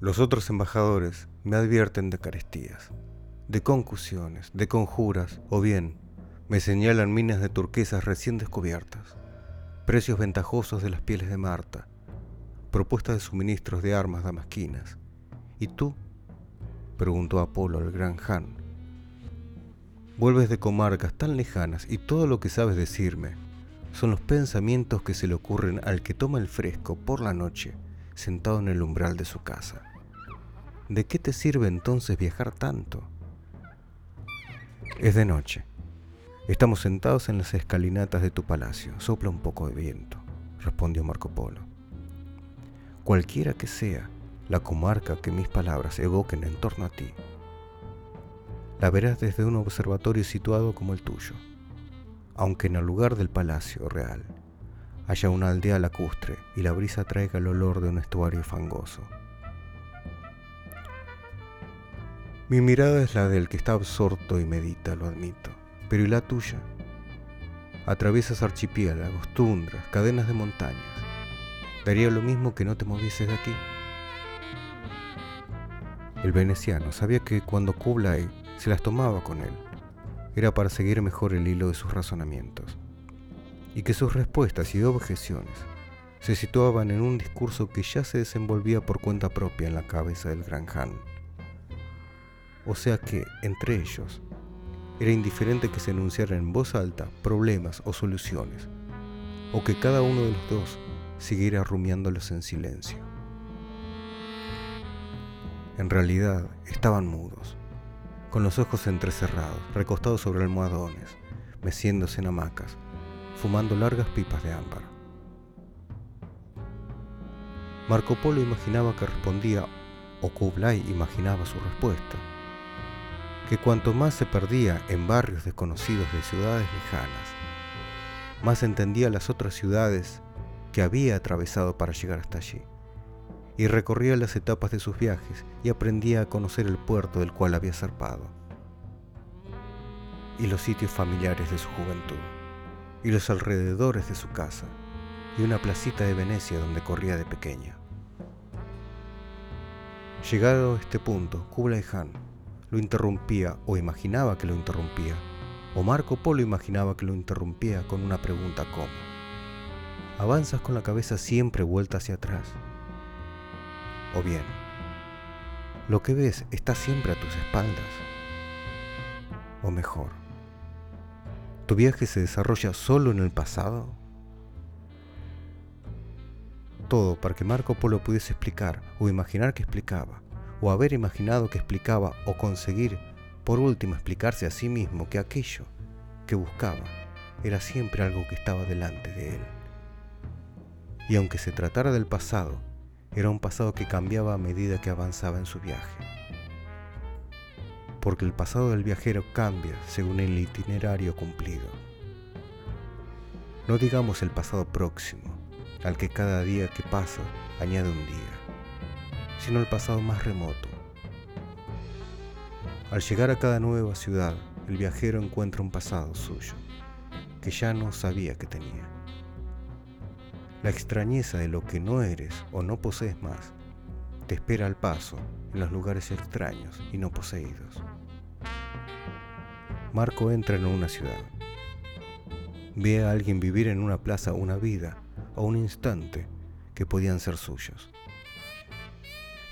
Los otros embajadores me advierten de carestías, de concusiones, de conjuras, o bien me señalan minas de turquesas recién descubiertas, precios ventajosos de las pieles de Marta, propuestas de suministros de armas damasquinas. ¿Y tú? preguntó Apolo al gran Han. Vuelves de comarcas tan lejanas y todo lo que sabes decirme son los pensamientos que se le ocurren al que toma el fresco por la noche sentado en el umbral de su casa. ¿De qué te sirve entonces viajar tanto? Es de noche. Estamos sentados en las escalinatas de tu palacio. Sopla un poco de viento, respondió Marco Polo. Cualquiera que sea la comarca que mis palabras evoquen en torno a ti, la verás desde un observatorio situado como el tuyo, aunque en el lugar del palacio real haya una aldea lacustre y la brisa traiga el olor de un estuario fangoso. Mi mirada es la del que está absorto y medita, lo admito. Pero ¿y la tuya? Atraviesas archipiélagos, tundras, cadenas de montañas. ¿Daría lo mismo que no te movieses de aquí? El veneciano sabía que cuando Kublai se las tomaba con él, era para seguir mejor el hilo de sus razonamientos, y que sus respuestas y objeciones se situaban en un discurso que ya se desenvolvía por cuenta propia en la cabeza del gran Han o sea que entre ellos era indiferente que se enunciaran en voz alta problemas o soluciones, o que cada uno de los dos siguiera rumiándolos en silencio. En realidad estaban mudos, con los ojos entrecerrados, recostados sobre almohadones, meciéndose en hamacas, fumando largas pipas de ámbar. Marco Polo imaginaba que respondía, o Kublai imaginaba su respuesta que cuanto más se perdía en barrios desconocidos de ciudades lejanas, más entendía las otras ciudades que había atravesado para llegar hasta allí, y recorría las etapas de sus viajes y aprendía a conocer el puerto del cual había zarpado, y los sitios familiares de su juventud, y los alrededores de su casa, y una placita de Venecia donde corría de pequeña. Llegado a este punto, Kublai Khan lo interrumpía o imaginaba que lo interrumpía, o Marco Polo imaginaba que lo interrumpía con una pregunta como, ¿avanzas con la cabeza siempre vuelta hacia atrás? O bien, ¿lo que ves está siempre a tus espaldas? O mejor, ¿tu viaje se desarrolla solo en el pasado? Todo para que Marco Polo pudiese explicar o imaginar que explicaba o haber imaginado que explicaba o conseguir por último explicarse a sí mismo que aquello que buscaba era siempre algo que estaba delante de él. Y aunque se tratara del pasado, era un pasado que cambiaba a medida que avanzaba en su viaje. Porque el pasado del viajero cambia según el itinerario cumplido. No digamos el pasado próximo, al que cada día que pasa añade un día sino el pasado más remoto. Al llegar a cada nueva ciudad, el viajero encuentra un pasado suyo, que ya no sabía que tenía. La extrañeza de lo que no eres o no posees más te espera al paso en los lugares extraños y no poseídos. Marco entra en una ciudad. Ve a alguien vivir en una plaza una vida o un instante que podían ser suyos.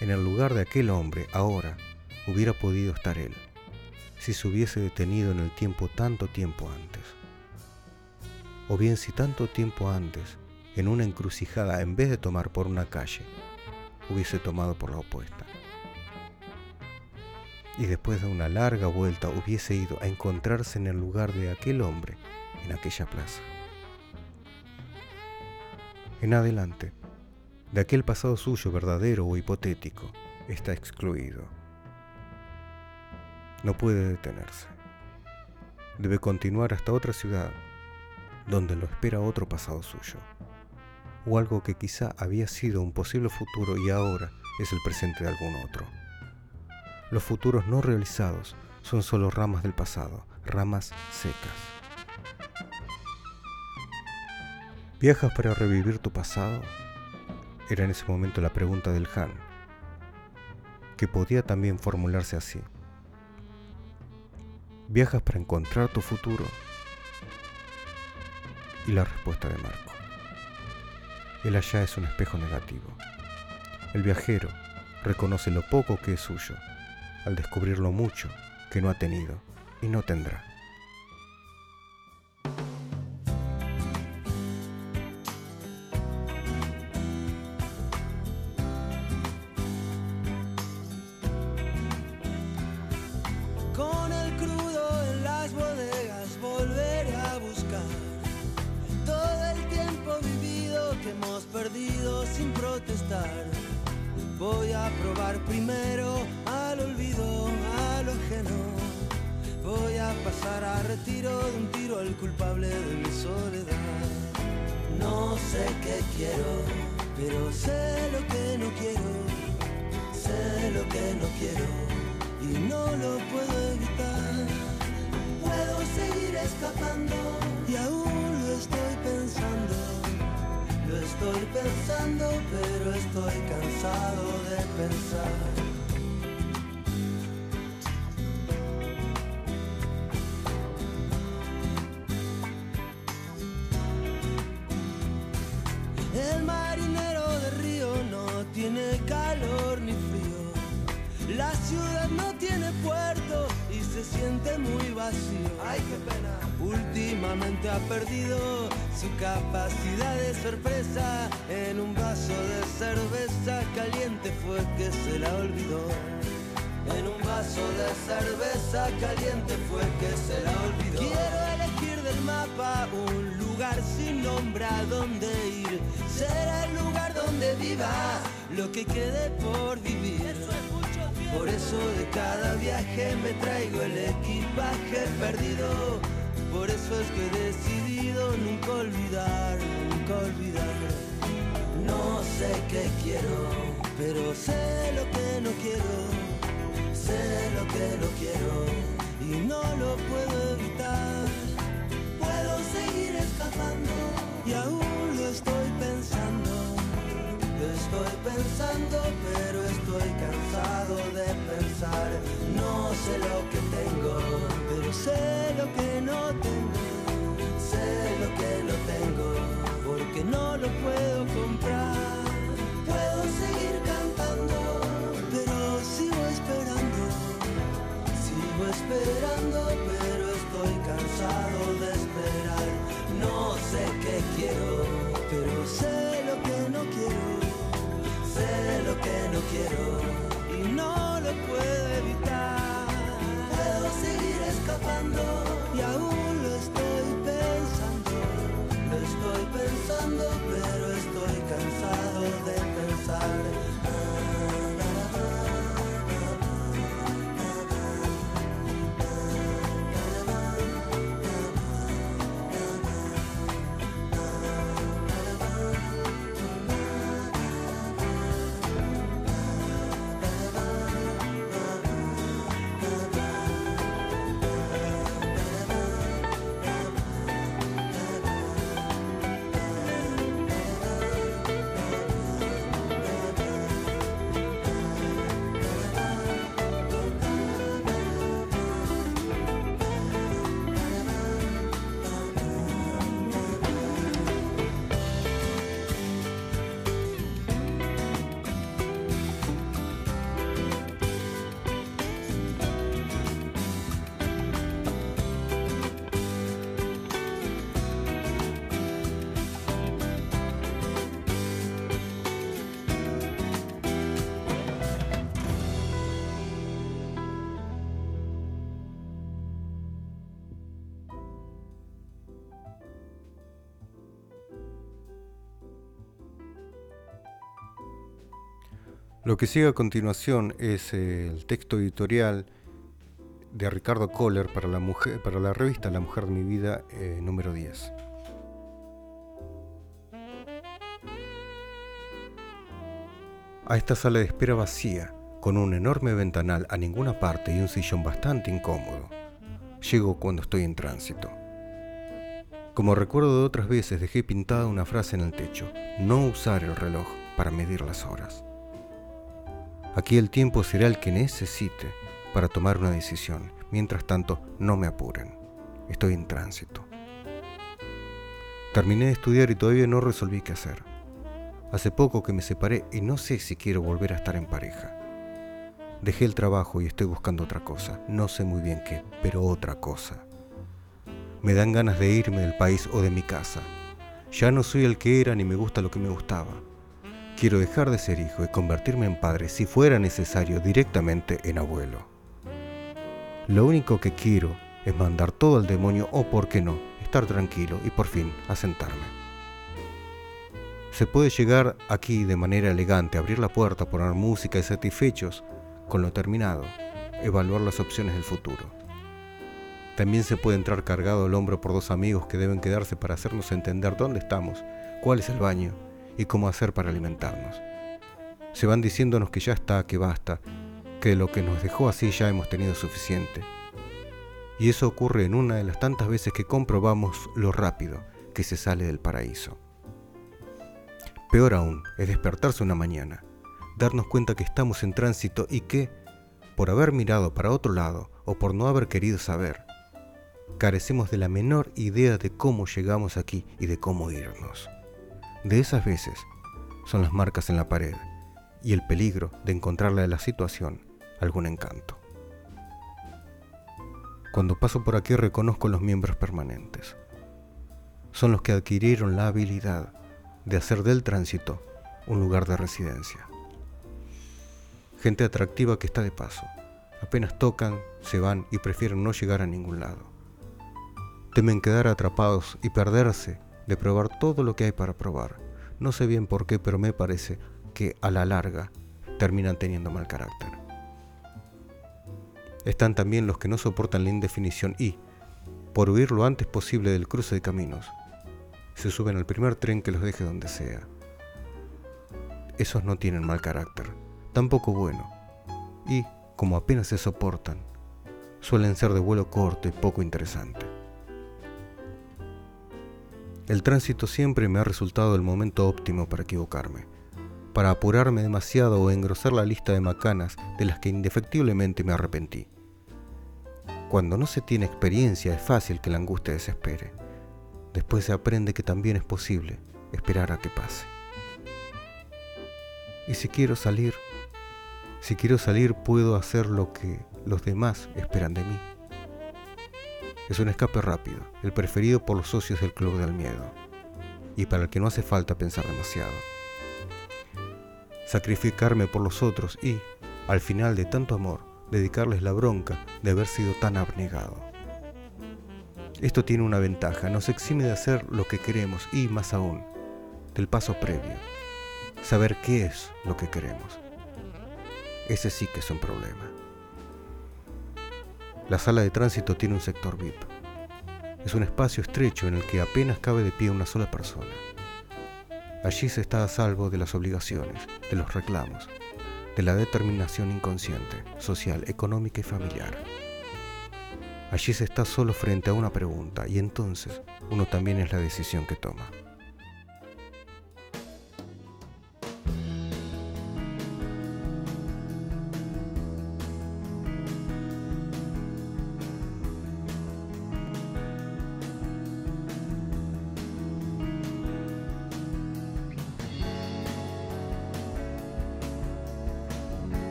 En el lugar de aquel hombre, ahora, hubiera podido estar él, si se hubiese detenido en el tiempo tanto tiempo antes. O bien si tanto tiempo antes, en una encrucijada, en vez de tomar por una calle, hubiese tomado por la opuesta. Y después de una larga vuelta hubiese ido a encontrarse en el lugar de aquel hombre, en aquella plaza. En adelante, de aquel pasado suyo verdadero o hipotético, está excluido. No puede detenerse. Debe continuar hasta otra ciudad, donde lo espera otro pasado suyo, o algo que quizá había sido un posible futuro y ahora es el presente de algún otro. Los futuros no realizados son solo ramas del pasado, ramas secas. ¿Viajas para revivir tu pasado? Era en ese momento la pregunta del Han. que podía también formularse así. ¿Viajas para encontrar tu futuro? Y la respuesta de Marco. El allá es un espejo negativo. El viajero reconoce lo poco que es suyo al descubrir lo mucho que no ha tenido y no tendrá. Retiro de un tiro al culpable de mi soledad. No sé qué quiero, pero sé lo que no quiero. Sé lo que no quiero y no lo puedo evitar. Puedo seguir escapando y aún lo estoy pensando. Lo estoy pensando, pero estoy cansado de pensar. Últimamente ha perdido su capacidad de sorpresa. En un vaso de cerveza caliente fue que se la olvidó. En un vaso de cerveza caliente fue que se la olvidó. Quiero elegir del mapa un lugar sin nombre a donde ir. Será el lugar donde viva lo que quede por vivir. Por eso de cada viaje me traigo el equipaje perdido. Por eso es que he decidido nunca olvidar, nunca olvidar. No sé qué quiero, pero sé lo que Lo que sigue a continuación es eh, el texto editorial de Ricardo Kohler para la, mujer, para la revista La Mujer de mi Vida eh, número 10. A esta sala de espera vacía, con un enorme ventanal a ninguna parte y un sillón bastante incómodo, llego cuando estoy en tránsito. Como recuerdo de otras veces, dejé pintada una frase en el techo, no usar el reloj para medir las horas. Aquí el tiempo será el que necesite para tomar una decisión. Mientras tanto, no me apuren. Estoy en tránsito. Terminé de estudiar y todavía no resolví qué hacer. Hace poco que me separé y no sé si quiero volver a estar en pareja. Dejé el trabajo y estoy buscando otra cosa. No sé muy bien qué, pero otra cosa. Me dan ganas de irme del país o de mi casa. Ya no soy el que era ni me gusta lo que me gustaba. Quiero dejar de ser hijo y convertirme en padre si fuera necesario directamente en abuelo. Lo único que quiero es mandar todo al demonio o, por qué no, estar tranquilo y por fin asentarme. Se puede llegar aquí de manera elegante, abrir la puerta, poner música y satisfechos con lo terminado, evaluar las opciones del futuro. También se puede entrar cargado al hombro por dos amigos que deben quedarse para hacernos entender dónde estamos, cuál es el baño y cómo hacer para alimentarnos. Se van diciéndonos que ya está, que basta, que lo que nos dejó así ya hemos tenido suficiente. Y eso ocurre en una de las tantas veces que comprobamos lo rápido que se sale del paraíso. Peor aún es despertarse una mañana, darnos cuenta que estamos en tránsito y que, por haber mirado para otro lado o por no haber querido saber, carecemos de la menor idea de cómo llegamos aquí y de cómo irnos de esas veces son las marcas en la pared y el peligro de encontrarle a la situación algún encanto. Cuando paso por aquí reconozco los miembros permanentes. Son los que adquirieron la habilidad de hacer del tránsito un lugar de residencia. Gente atractiva que está de paso. Apenas tocan, se van y prefieren no llegar a ningún lado. Temen quedar atrapados y perderse de probar todo lo que hay para probar. No sé bien por qué, pero me parece que a la larga terminan teniendo mal carácter. Están también los que no soportan la indefinición y, por huir lo antes posible del cruce de caminos, se suben al primer tren que los deje donde sea. Esos no tienen mal carácter, tampoco bueno, y, como apenas se soportan, suelen ser de vuelo corto y poco interesante. El tránsito siempre me ha resultado el momento óptimo para equivocarme, para apurarme demasiado o engrosar la lista de macanas de las que indefectiblemente me arrepentí. Cuando no se tiene experiencia es fácil que la angustia desespere. Después se aprende que también es posible esperar a que pase. Y si quiero salir, si quiero salir puedo hacer lo que los demás esperan de mí. Es un escape rápido, el preferido por los socios del Club del Miedo, y para el que no hace falta pensar demasiado. Sacrificarme por los otros y, al final de tanto amor, dedicarles la bronca de haber sido tan abnegado. Esto tiene una ventaja, nos exime de hacer lo que queremos y, más aún, del paso previo, saber qué es lo que queremos. Ese sí que es un problema. La sala de tránsito tiene un sector VIP. Es un espacio estrecho en el que apenas cabe de pie una sola persona. Allí se está a salvo de las obligaciones, de los reclamos, de la determinación inconsciente, social, económica y familiar. Allí se está solo frente a una pregunta y entonces uno también es la decisión que toma.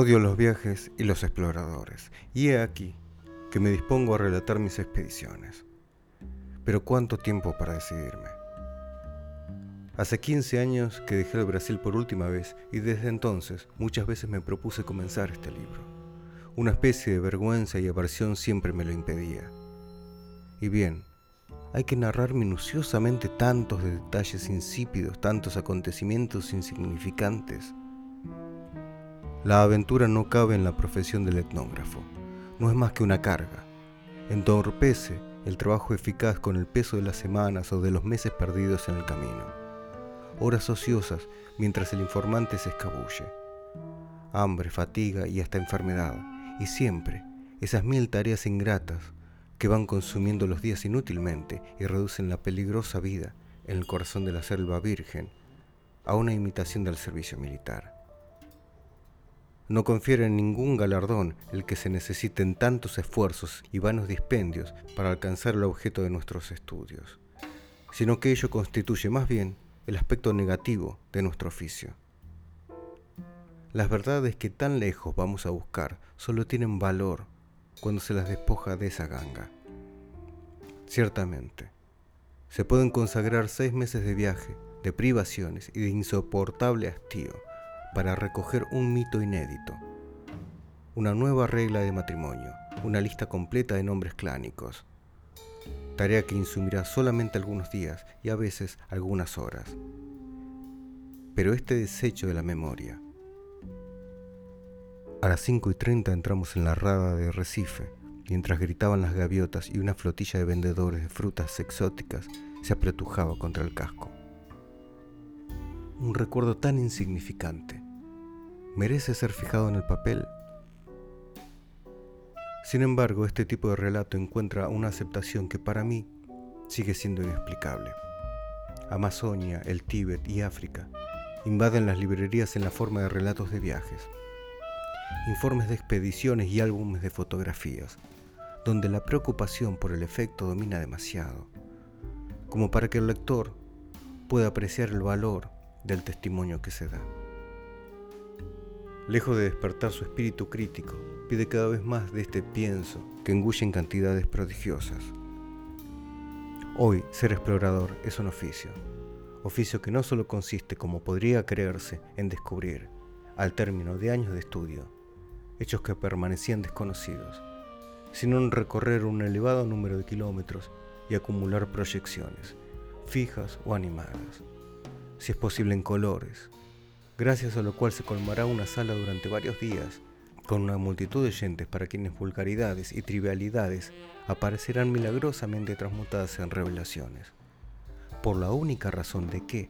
Odio los viajes y los exploradores, y he aquí que me dispongo a relatar mis expediciones. Pero ¿cuánto tiempo para decidirme? Hace 15 años que dejé el Brasil por última vez y desde entonces muchas veces me propuse comenzar este libro. Una especie de vergüenza y aversión siempre me lo impedía. Y bien, hay que narrar minuciosamente tantos detalles insípidos, tantos acontecimientos insignificantes, la aventura no cabe en la profesión del etnógrafo. No es más que una carga. Entorpece el trabajo eficaz con el peso de las semanas o de los meses perdidos en el camino. Horas ociosas mientras el informante se escabulle. Hambre, fatiga y hasta enfermedad. Y siempre esas mil tareas ingratas que van consumiendo los días inútilmente y reducen la peligrosa vida en el corazón de la selva virgen a una imitación del servicio militar no confiere en ningún galardón el que se necesiten tantos esfuerzos y vanos dispendios para alcanzar el objeto de nuestros estudios, sino que ello constituye más bien el aspecto negativo de nuestro oficio. Las verdades que tan lejos vamos a buscar solo tienen valor cuando se las despoja de esa ganga. Ciertamente, se pueden consagrar seis meses de viaje, de privaciones y de insoportable hastío para recoger un mito inédito, una nueva regla de matrimonio, una lista completa de nombres clánicos, tarea que insumirá solamente algunos días y a veces algunas horas. Pero este desecho de la memoria. A las 5 y 30 entramos en la rada de Recife, mientras gritaban las gaviotas y una flotilla de vendedores de frutas exóticas se apretujaba contra el casco. Un recuerdo tan insignificante, merece ser fijado en el papel. Sin embargo, este tipo de relato encuentra una aceptación que para mí sigue siendo inexplicable. Amazonia, el Tíbet y África invaden las librerías en la forma de relatos de viajes, informes de expediciones y álbumes de fotografías, donde la preocupación por el efecto domina demasiado, como para que el lector pueda apreciar el valor del testimonio que se da. Lejos de despertar su espíritu crítico, pide cada vez más de este pienso que engulle en cantidades prodigiosas. Hoy, ser explorador es un oficio, oficio que no solo consiste, como podría creerse, en descubrir, al término de años de estudio, hechos que permanecían desconocidos, sino en recorrer un elevado número de kilómetros y acumular proyecciones, fijas o animadas, si es posible en colores, gracias a lo cual se colmará una sala durante varios días con una multitud de oyentes para quienes vulgaridades y trivialidades aparecerán milagrosamente transmutadas en revelaciones, por la única razón de que,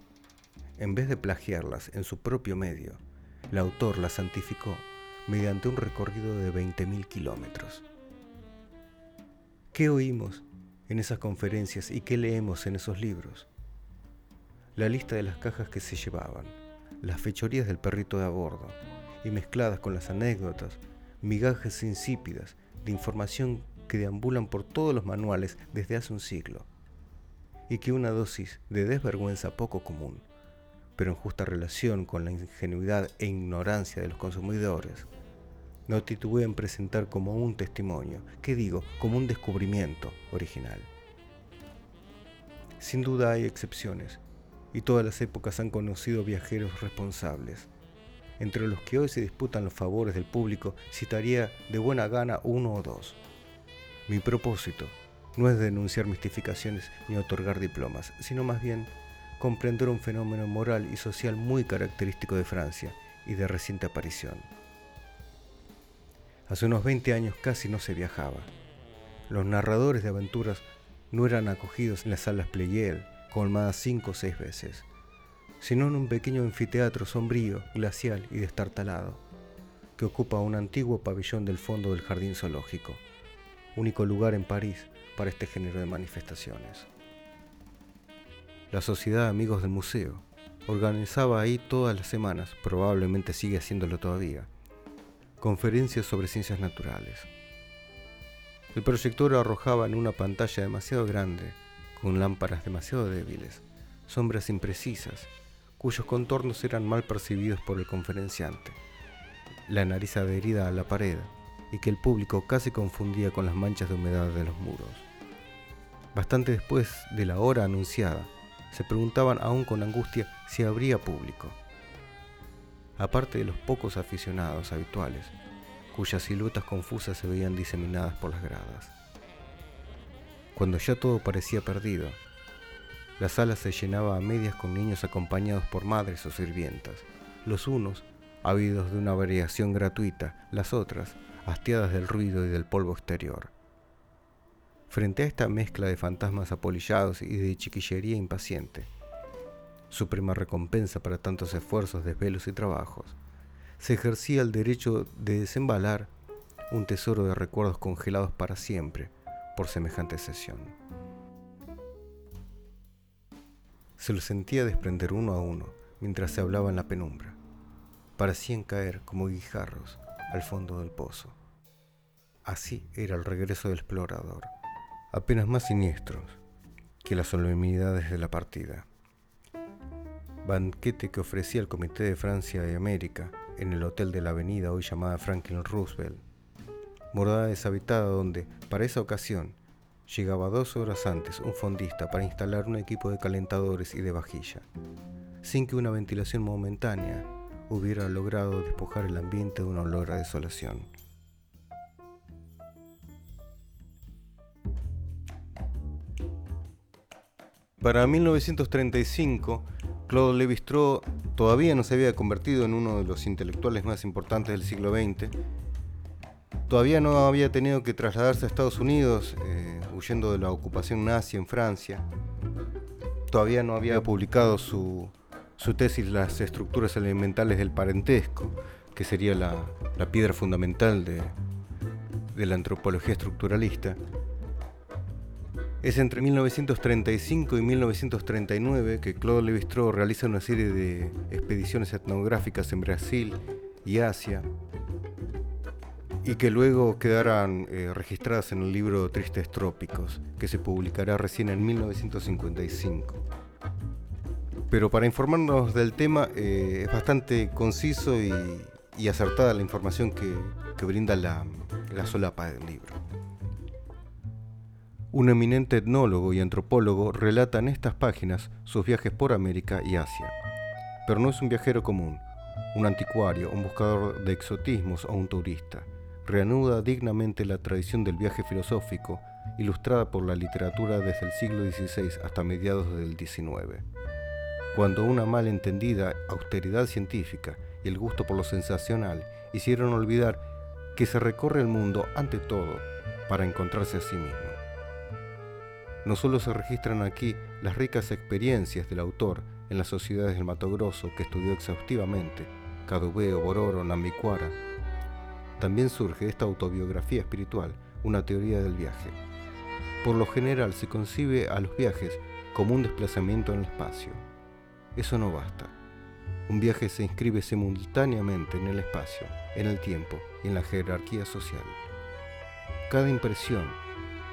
en vez de plagiarlas en su propio medio, el autor las santificó mediante un recorrido de 20.000 kilómetros. ¿Qué oímos en esas conferencias y qué leemos en esos libros? La lista de las cajas que se llevaban, las fechorías del perrito de a bordo y mezcladas con las anécdotas, migajas insípidas de información que deambulan por todos los manuales desde hace un siglo, y que una dosis de desvergüenza poco común, pero en justa relación con la ingenuidad e ignorancia de los consumidores, no titubeo en presentar como un testimonio, que digo, como un descubrimiento original. Sin duda hay excepciones, y todas las épocas han conocido viajeros responsables. Entre los que hoy se disputan los favores del público, citaría de buena gana uno o dos. Mi propósito no es denunciar mistificaciones ni otorgar diplomas, sino más bien comprender un fenómeno moral y social muy característico de Francia y de reciente aparición. Hace unos 20 años casi no se viajaba. Los narradores de aventuras no eran acogidos en las salas Pleyel, colmadas cinco o seis veces, sino en un pequeño anfiteatro sombrío, glacial y destartalado, que ocupa un antiguo pabellón del fondo del jardín zoológico, único lugar en París para este género de manifestaciones. La Sociedad Amigos del Museo organizaba ahí todas las semanas, probablemente sigue haciéndolo todavía, conferencias sobre ciencias naturales. El proyector arrojaba en una pantalla demasiado grande con lámparas demasiado débiles, sombras imprecisas, cuyos contornos eran mal percibidos por el conferenciante, la nariz adherida a la pared y que el público casi confundía con las manchas de humedad de los muros. Bastante después de la hora anunciada, se preguntaban aún con angustia si habría público. Aparte de los pocos aficionados habituales, cuyas siluetas confusas se veían diseminadas por las gradas. Cuando ya todo parecía perdido, la sala se llenaba a medias con niños acompañados por madres o sirvientas, los unos ávidos de una variación gratuita, las otras hastiadas del ruido y del polvo exterior. Frente a esta mezcla de fantasmas apolillados y de chiquillería impaciente, suprema recompensa para tantos esfuerzos, desvelos y trabajos, se ejercía el derecho de desembalar un tesoro de recuerdos congelados para siempre, por semejante sesión. Se lo sentía desprender uno a uno mientras se hablaba en la penumbra. Parecían caer como guijarros al fondo del pozo. Así era el regreso del explorador, apenas más siniestros que las solemnidades de la partida. Banquete que ofrecía el Comité de Francia y América en el hotel de la avenida hoy llamada Franklin Roosevelt morada deshabitada donde, para esa ocasión, llegaba dos horas antes un fondista para instalar un equipo de calentadores y de vajilla, sin que una ventilación momentánea hubiera logrado despojar el ambiente de un olor a desolación. Para 1935, Claude Lévi-Strauss todavía no se había convertido en uno de los intelectuales más importantes del siglo XX Todavía no había tenido que trasladarse a Estados Unidos, eh, huyendo de la ocupación nazi en Francia. Todavía no había publicado su, su tesis Las estructuras elementales del parentesco, que sería la, piedra fundamental de, de la antropología estructuralista, es entre 1935 y 1939 que Claude Lévi-Strauss realiza una serie de expediciones etnográficas en Brasil y Asia y que luego quedarán eh, registradas en el libro Tristes Trópicos, que se publicará recién en 1955. Pero para informarnos del tema eh, es bastante conciso y, acertada la información que, brinda la, la solapa del libro. Un eminente etnólogo y antropólogo relata en estas páginas sus viajes por América y Asia. Pero no es un viajero común, un anticuario, un buscador de exotismos o un turista. Reanuda dignamente la tradición del viaje filosófico, ilustrada por la literatura desde el siglo XVI hasta mediados del XIX. Cuando una mal entendida austeridad científica y el gusto por lo sensacional hicieron olvidar que se recorre el mundo ante todo para encontrarse a sí mismo. No solo se registran aquí las ricas experiencias del autor en las sociedades del Mato Grosso que estudió exhaustivamente, Cadubeo, Bororo, Nambicuara, también surge esta autobiografía espiritual, una teoría del viaje. Por lo general se concibe a los viajes como un desplazamiento en el espacio. Eso no basta. Un viaje se inscribe simultáneamente en el espacio, en el tiempo y en la jerarquía social. Cada impresión,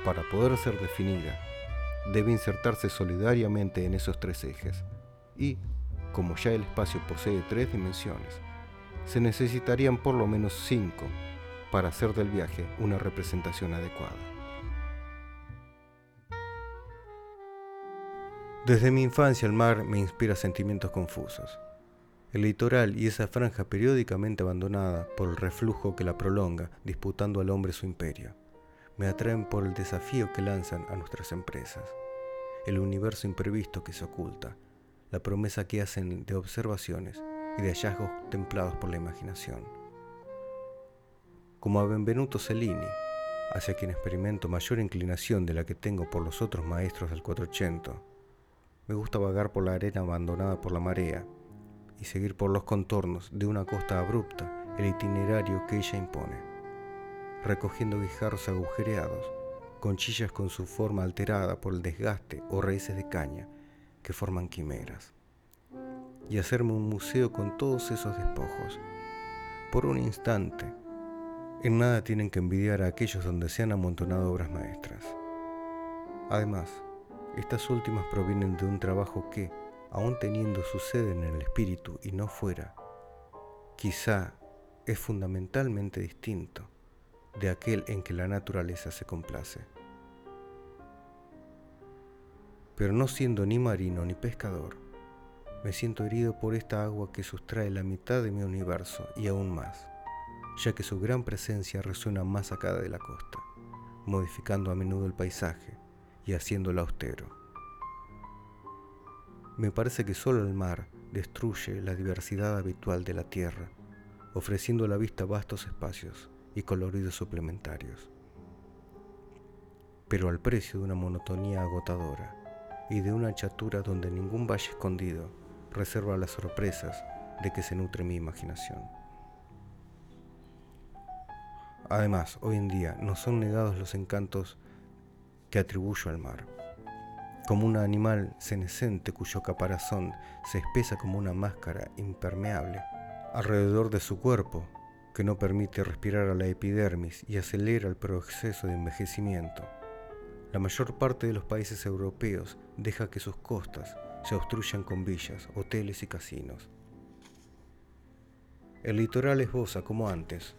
para poder ser definida, debe insertarse solidariamente en esos tres ejes. Y, como ya el espacio posee tres dimensiones, se necesitarían por lo menos cinco para hacer del viaje una representación adecuada. Desde mi infancia el mar me inspira sentimientos confusos. El litoral y esa franja periódicamente abandonada por el reflujo que la prolonga, disputando al hombre su imperio me atraen por el desafío que lanzan a nuestras empresas, el universo imprevisto que se oculta, la promesa que hacen de observaciones y de hallazgos templados por la imaginación. Como a Benvenuto Cellini, hacia quien experimento mayor inclinación de la que tengo por los otros maestros del 480, me gusta vagar por la arena abandonada por la marea y seguir por los contornos de una costa abrupta el itinerario que ella impone recogiendo guijarros agujereados, conchillas con su forma alterada por el desgaste o raíces de caña que forman quimeras, y hacerme un museo con todos esos despojos. Por un instante, en nada tienen que envidiar a aquellos donde se han amontonado obras maestras. Además, estas últimas provienen de un trabajo que, aun teniendo su sede en el espíritu y no fuera, quizá es fundamentalmente distinto de aquel en que la naturaleza se complace. Pero no siendo ni marino ni pescador, me siento herido por esta agua que sustrae la mitad de mi universo y aún más, ya que su gran presencia resuena más acá de la costa, modificando a menudo el paisaje y haciéndolo austero. Me parece que solo el mar destruye la diversidad habitual de la tierra, ofreciendo a la vista vastos espacios y coloridos suplementarios, pero al precio de una monotonía agotadora y de una chatura donde ningún valle escondido reserva las sorpresas de que se nutre mi imaginación. Además, hoy en día no son negados los encantos que atribuyo al mar, como un animal senescente cuyo caparazón se espesa como una máscara impermeable alrededor de su cuerpo que no permite respirar a la epidermis y acelera el proceso de envejecimiento. La mayor parte de los países europeos deja que sus costas se obstruyan con villas, hoteles y casinos. El litoral esboza, como antes,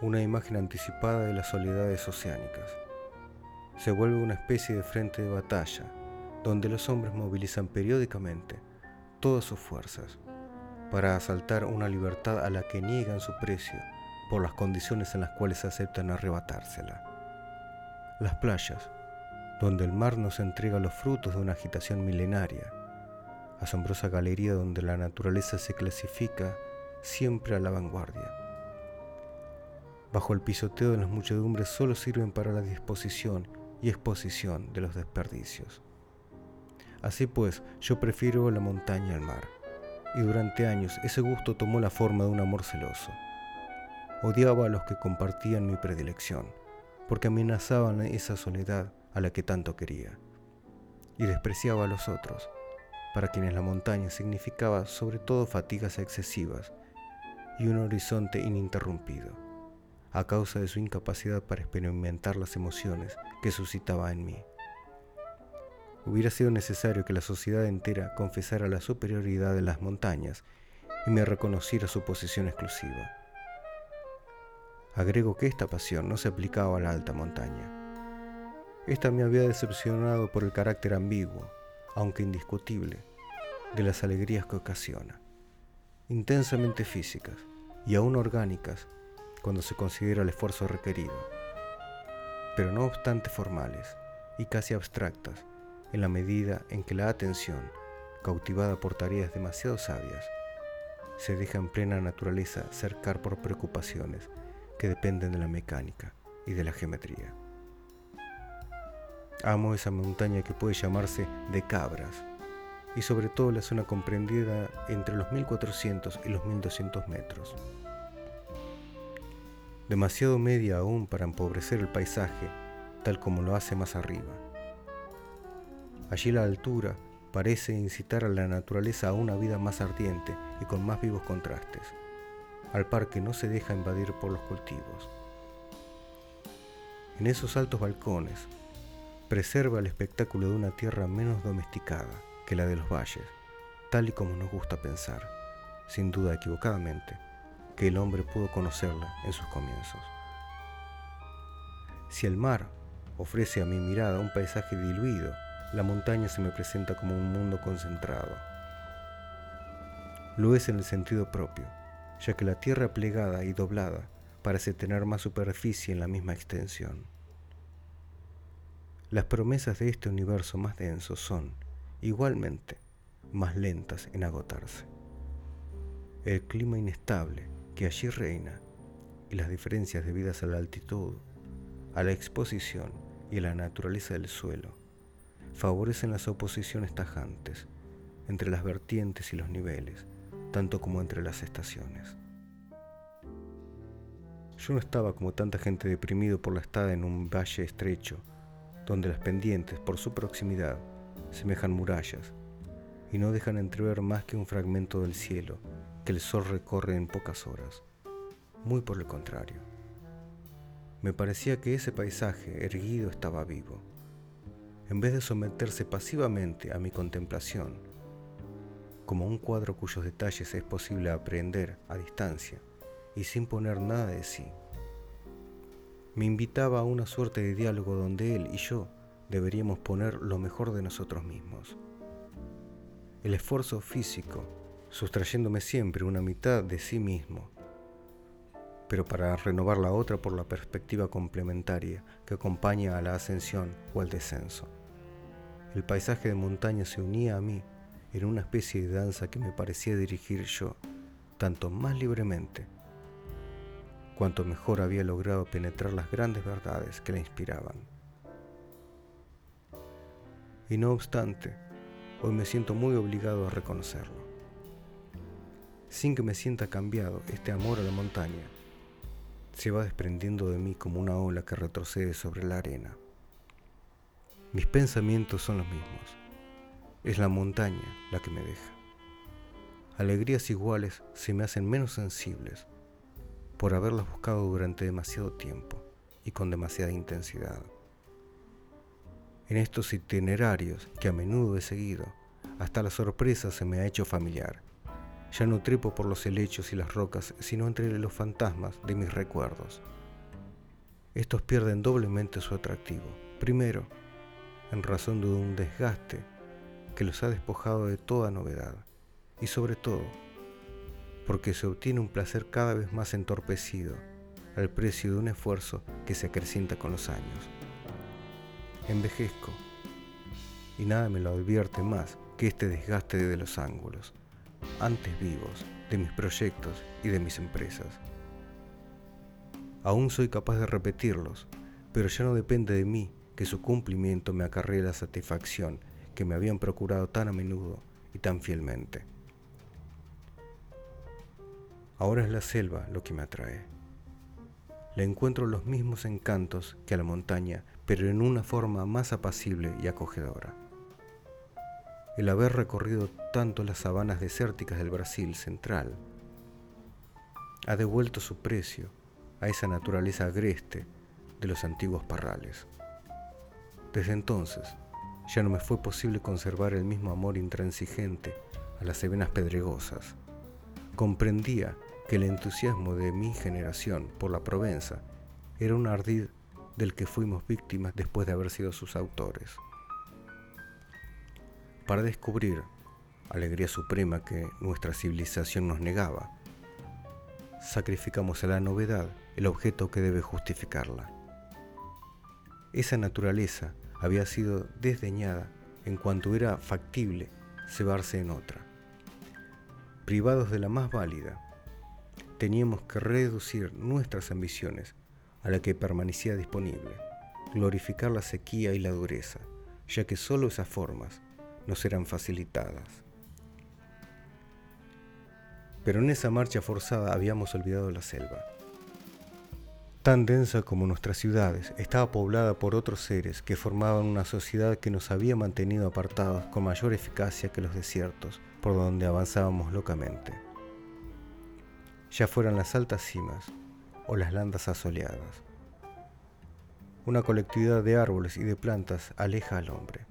una imagen anticipada de las soledades oceánicas. Se vuelve una especie de frente de batalla, donde los hombres movilizan periódicamente todas sus fuerzas para asaltar una libertad a la que niegan su precio por las condiciones en las cuales aceptan arrebatársela. Las playas, donde el mar nos entrega los frutos de una agitación milenaria, asombrosa galería donde la naturaleza se clasifica siempre a la vanguardia. Bajo el pisoteo de las muchedumbres solo sirven para la disposición y exposición de los desperdicios. Así pues, yo prefiero la montaña al mar. Y durante años ese gusto tomó la forma de un amor celoso. Odiaba a los que compartían mi predilección, porque amenazaban esa soledad a la que tanto quería. Y despreciaba a los otros, para quienes la montaña significaba sobre todo fatigas excesivas y un horizonte ininterrumpido, a causa de su incapacidad para experimentar las emociones que suscitaba en mí. Hubiera sido necesario que la sociedad entera confesara la superioridad de las montañas y me reconociera su posición exclusiva. Agrego que esta pasión no se aplicaba a la alta montaña. Esta me había decepcionado por el carácter ambiguo, aunque indiscutible, de las alegrías que ocasiona, intensamente físicas y aún orgánicas cuando se considera el esfuerzo requerido, pero no obstante formales y casi abstractas en la medida en que la atención, cautivada por tareas demasiado sabias, se deja en plena naturaleza cercar por preocupaciones que dependen de la mecánica y de la geometría. Amo esa montaña que puede llamarse de cabras y sobre todo la zona comprendida entre los 1400 y los 1200 metros. Demasiado media aún para empobrecer el paisaje tal como lo hace más arriba. Allí la altura parece incitar a la naturaleza a una vida más ardiente y con más vivos contrastes, al par que no se deja invadir por los cultivos. En esos altos balcones, preserva el espectáculo de una tierra menos domesticada que la de los valles, tal y como nos gusta pensar, sin duda equivocadamente, que el hombre pudo conocerla en sus comienzos. Si el mar ofrece a mi mirada un paisaje diluido, la montaña se me presenta como un mundo concentrado. Lo es en el sentido propio, ya que la tierra plegada y doblada parece tener más superficie en la misma extensión. Las promesas de este universo más denso son, igualmente, más lentas en agotarse. El clima inestable que allí reina y las diferencias debidas a la altitud, a la exposición y a la naturaleza del suelo favorecen las oposiciones tajantes entre las vertientes y los niveles, tanto como entre las estaciones. Yo no estaba como tanta gente deprimido por la estada en un valle estrecho, donde las pendientes, por su proximidad, semejan murallas y no dejan entrever más que un fragmento del cielo que el sol recorre en pocas horas. Muy por el contrario. Me parecía que ese paisaje erguido estaba vivo en vez de someterse pasivamente a mi contemplación, como un cuadro cuyos detalles es posible aprender a distancia y sin poner nada de sí. Me invitaba a una suerte de diálogo donde él y yo deberíamos poner lo mejor de nosotros mismos. El esfuerzo físico, sustrayéndome siempre una mitad de sí mismo, pero para renovar la otra por la perspectiva complementaria que acompaña a la ascensión o al descenso. El paisaje de montaña se unía a mí en una especie de danza que me parecía dirigir yo, tanto más libremente, cuanto mejor había logrado penetrar las grandes verdades que la inspiraban. Y no obstante, hoy me siento muy obligado a reconocerlo. Sin que me sienta cambiado, este amor a la montaña se va desprendiendo de mí como una ola que retrocede sobre la arena. Mis pensamientos son los mismos. Es la montaña la que me deja. Alegrías iguales se me hacen menos sensibles por haberlas buscado durante demasiado tiempo y con demasiada intensidad. En estos itinerarios que a menudo he seguido, hasta la sorpresa se me ha hecho familiar. Ya no trepo por los helechos y las rocas, sino entre los fantasmas de mis recuerdos. Estos pierden doblemente su atractivo. Primero, en razón de un desgaste que los ha despojado de toda novedad y sobre todo porque se obtiene un placer cada vez más entorpecido al precio de un esfuerzo que se acrecienta con los años. Envejezco y nada me lo advierte más que este desgaste de los ángulos, antes vivos, de mis proyectos y de mis empresas. Aún soy capaz de repetirlos, pero ya no depende de mí que su cumplimiento me acarrea la satisfacción que me habían procurado tan a menudo y tan fielmente. Ahora es la selva lo que me atrae. Le encuentro los mismos encantos que a la montaña, pero en una forma más apacible y acogedora. El haber recorrido tanto las sabanas desérticas del Brasil central ha devuelto su precio a esa naturaleza agreste de los antiguos parrales. Desde entonces, ya no me fue posible conservar el mismo amor intransigente a las cebenas pedregosas. Comprendía que el entusiasmo de mi generación por la Provenza era un ardid del que fuimos víctimas después de haber sido sus autores. Para descubrir, alegría suprema que nuestra civilización nos negaba, sacrificamos a la novedad el objeto que debe justificarla. Esa naturaleza había sido desdeñada en cuanto era factible cebarse en otra. Privados de la más válida, teníamos que reducir nuestras ambiciones a la que permanecía disponible, glorificar la sequía y la dureza, ya que sólo esas formas nos eran facilitadas. Pero en esa marcha forzada habíamos olvidado la selva. Tan densa como nuestras ciudades, estaba poblada por otros seres que formaban una sociedad que nos había mantenido apartados con mayor eficacia que los desiertos por donde avanzábamos locamente ya fueran las altas cimas o las landas asoleadas. Una colectividad de árboles y de plantas aleja al hombre,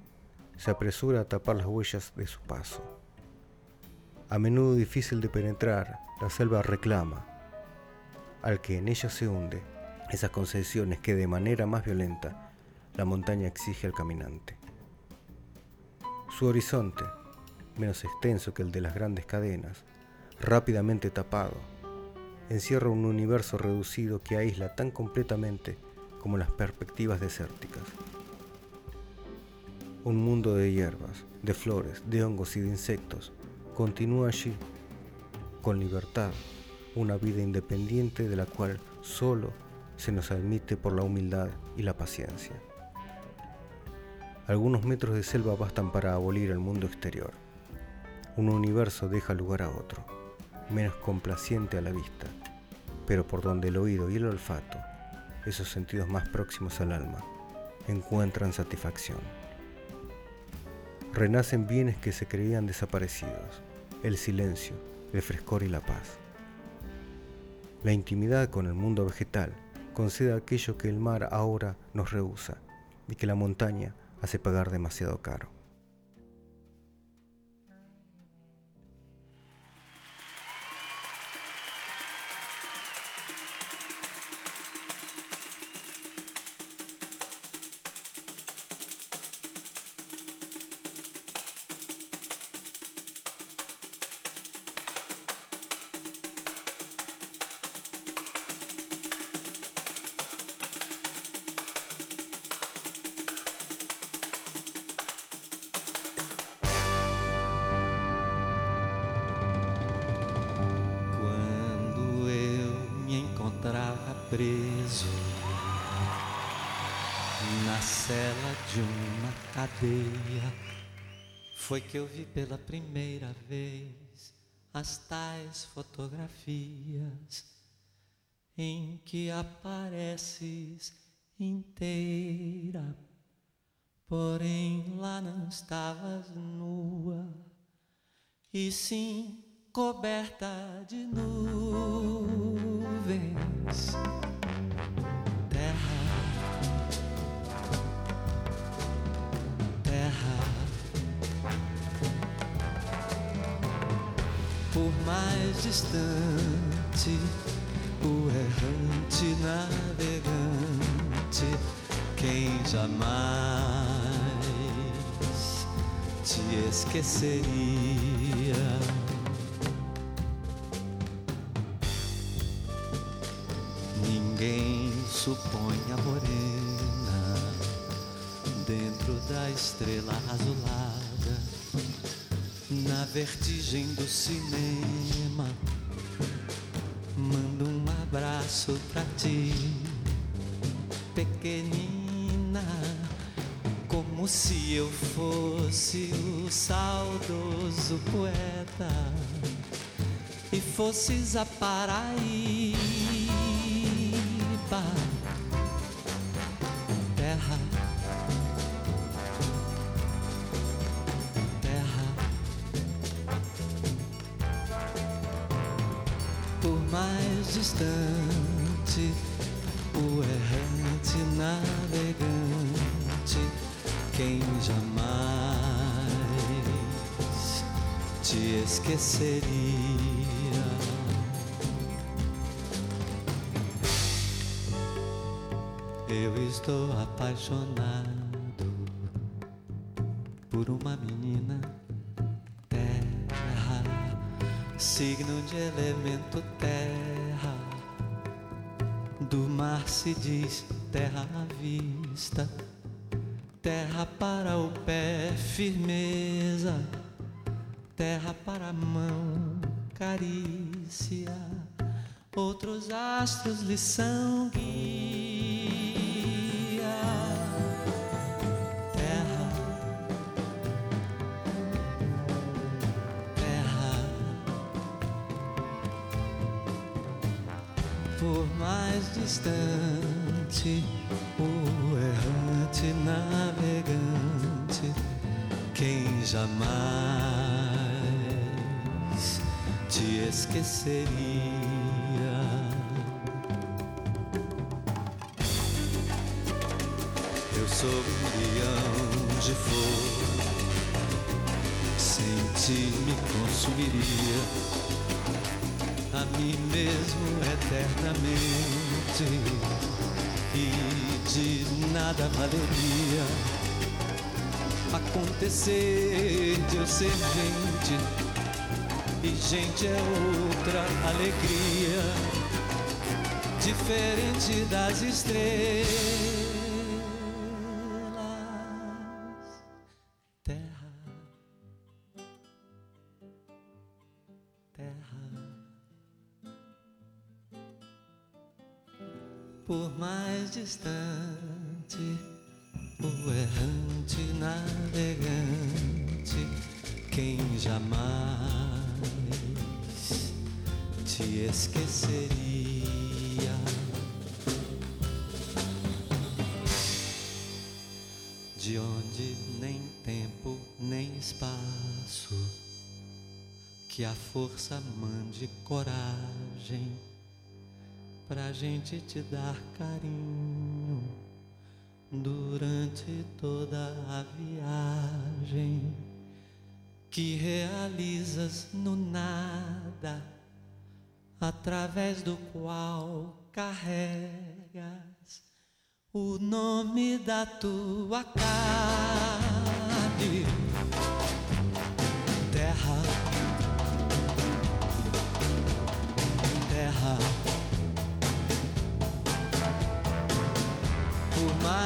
se apresura a tapar las huellas de su paso. A menudo difícil de penetrar, la selva reclama al que en ella se hunde esas concesiones que de manera más violenta la montaña exige al caminante. Su horizonte, menos extenso que el de las grandes cadenas, rápidamente tapado, encierra un universo reducido que aísla tan completamente como las perspectivas desérticas. Un mundo de hierbas, de flores, de hongos y de insectos continúa allí, con libertad, una vida independiente de la cual solo se nos admite por la humildad y la paciencia. Algunos metros de selva bastan para abolir el mundo exterior. Un universo deja lugar a otro menos complaciente a la vista, pero por donde el oído y el olfato, esos sentidos más próximos al alma, encuentran satisfacción. Renacen bienes que se creían desaparecidos, el silencio, el frescor y la paz. La intimidad con el mundo vegetal concede aquello que el mar ahora nos rehúsa y que la montaña hace pagar demasiado caro. Preso na cela de uma cadeia. Foi que eu vi pela primeira vez as tais fotografias em que apareces inteira, porém lá não estavas nua, e sim coberta de nuvens. Terra, terra, por mais distante, o errante navegante, quem jamais te esqueceria. Supõe a morena dentro da estrela azulada, na vertigem do cinema. Mando um abraço pra ti, pequenina, como se eu fosse o saudoso poeta e fosses a Paraíba. Terra, terra, por mais distante, o errante navegante, quem jamais te esqueceria. Estou apaixonado por uma menina terra, signo de elemento terra. Do mar se diz terra à vista, terra para o pé, firmeza, terra para a mão, carícia. Outros astros lhe são guia. Mais distante, o errante navegante, quem jamais te esqueceria. Eu sou embrião de fogo, sem ti me consumiria a mim mesmo eternamente e de nada valeria acontecer de eu ser gente e gente é outra alegria diferente das estrelas. Distante, o errante navegante, quem jamais te esqueceria. De onde nem tempo nem espaço, que a força mande coragem pra gente te dar carinho durante toda a viagem que realizas no nada, através do qual carregas o nome da tua carne,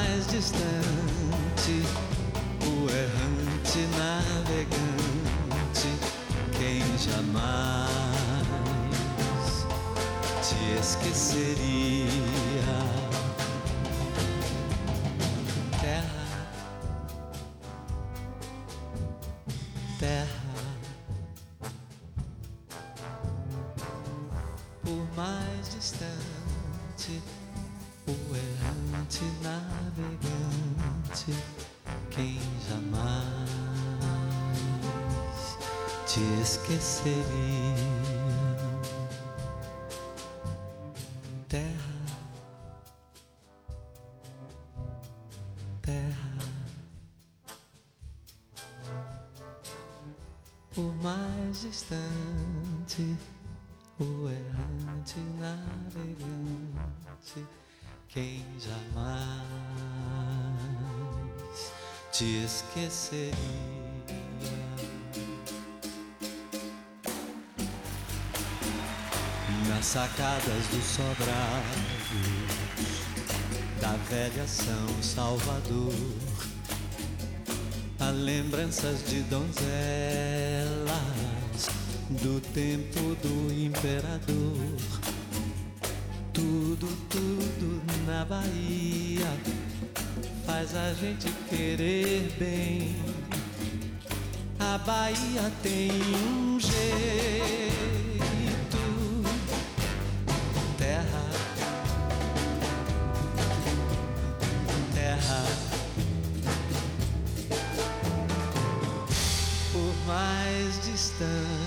mais distante, o errante navegante, quem jamais te esqueceria. Distante, o errante navegante quem jamais te esqueceria. Nas sacadas dos sobrados da velha São Salvador, há lembranças de donzelas do tempo do imperador tudo, tudo na Bahia faz a gente querer bem. A Bahia tem um jeito, terra, terra. Por mais distante,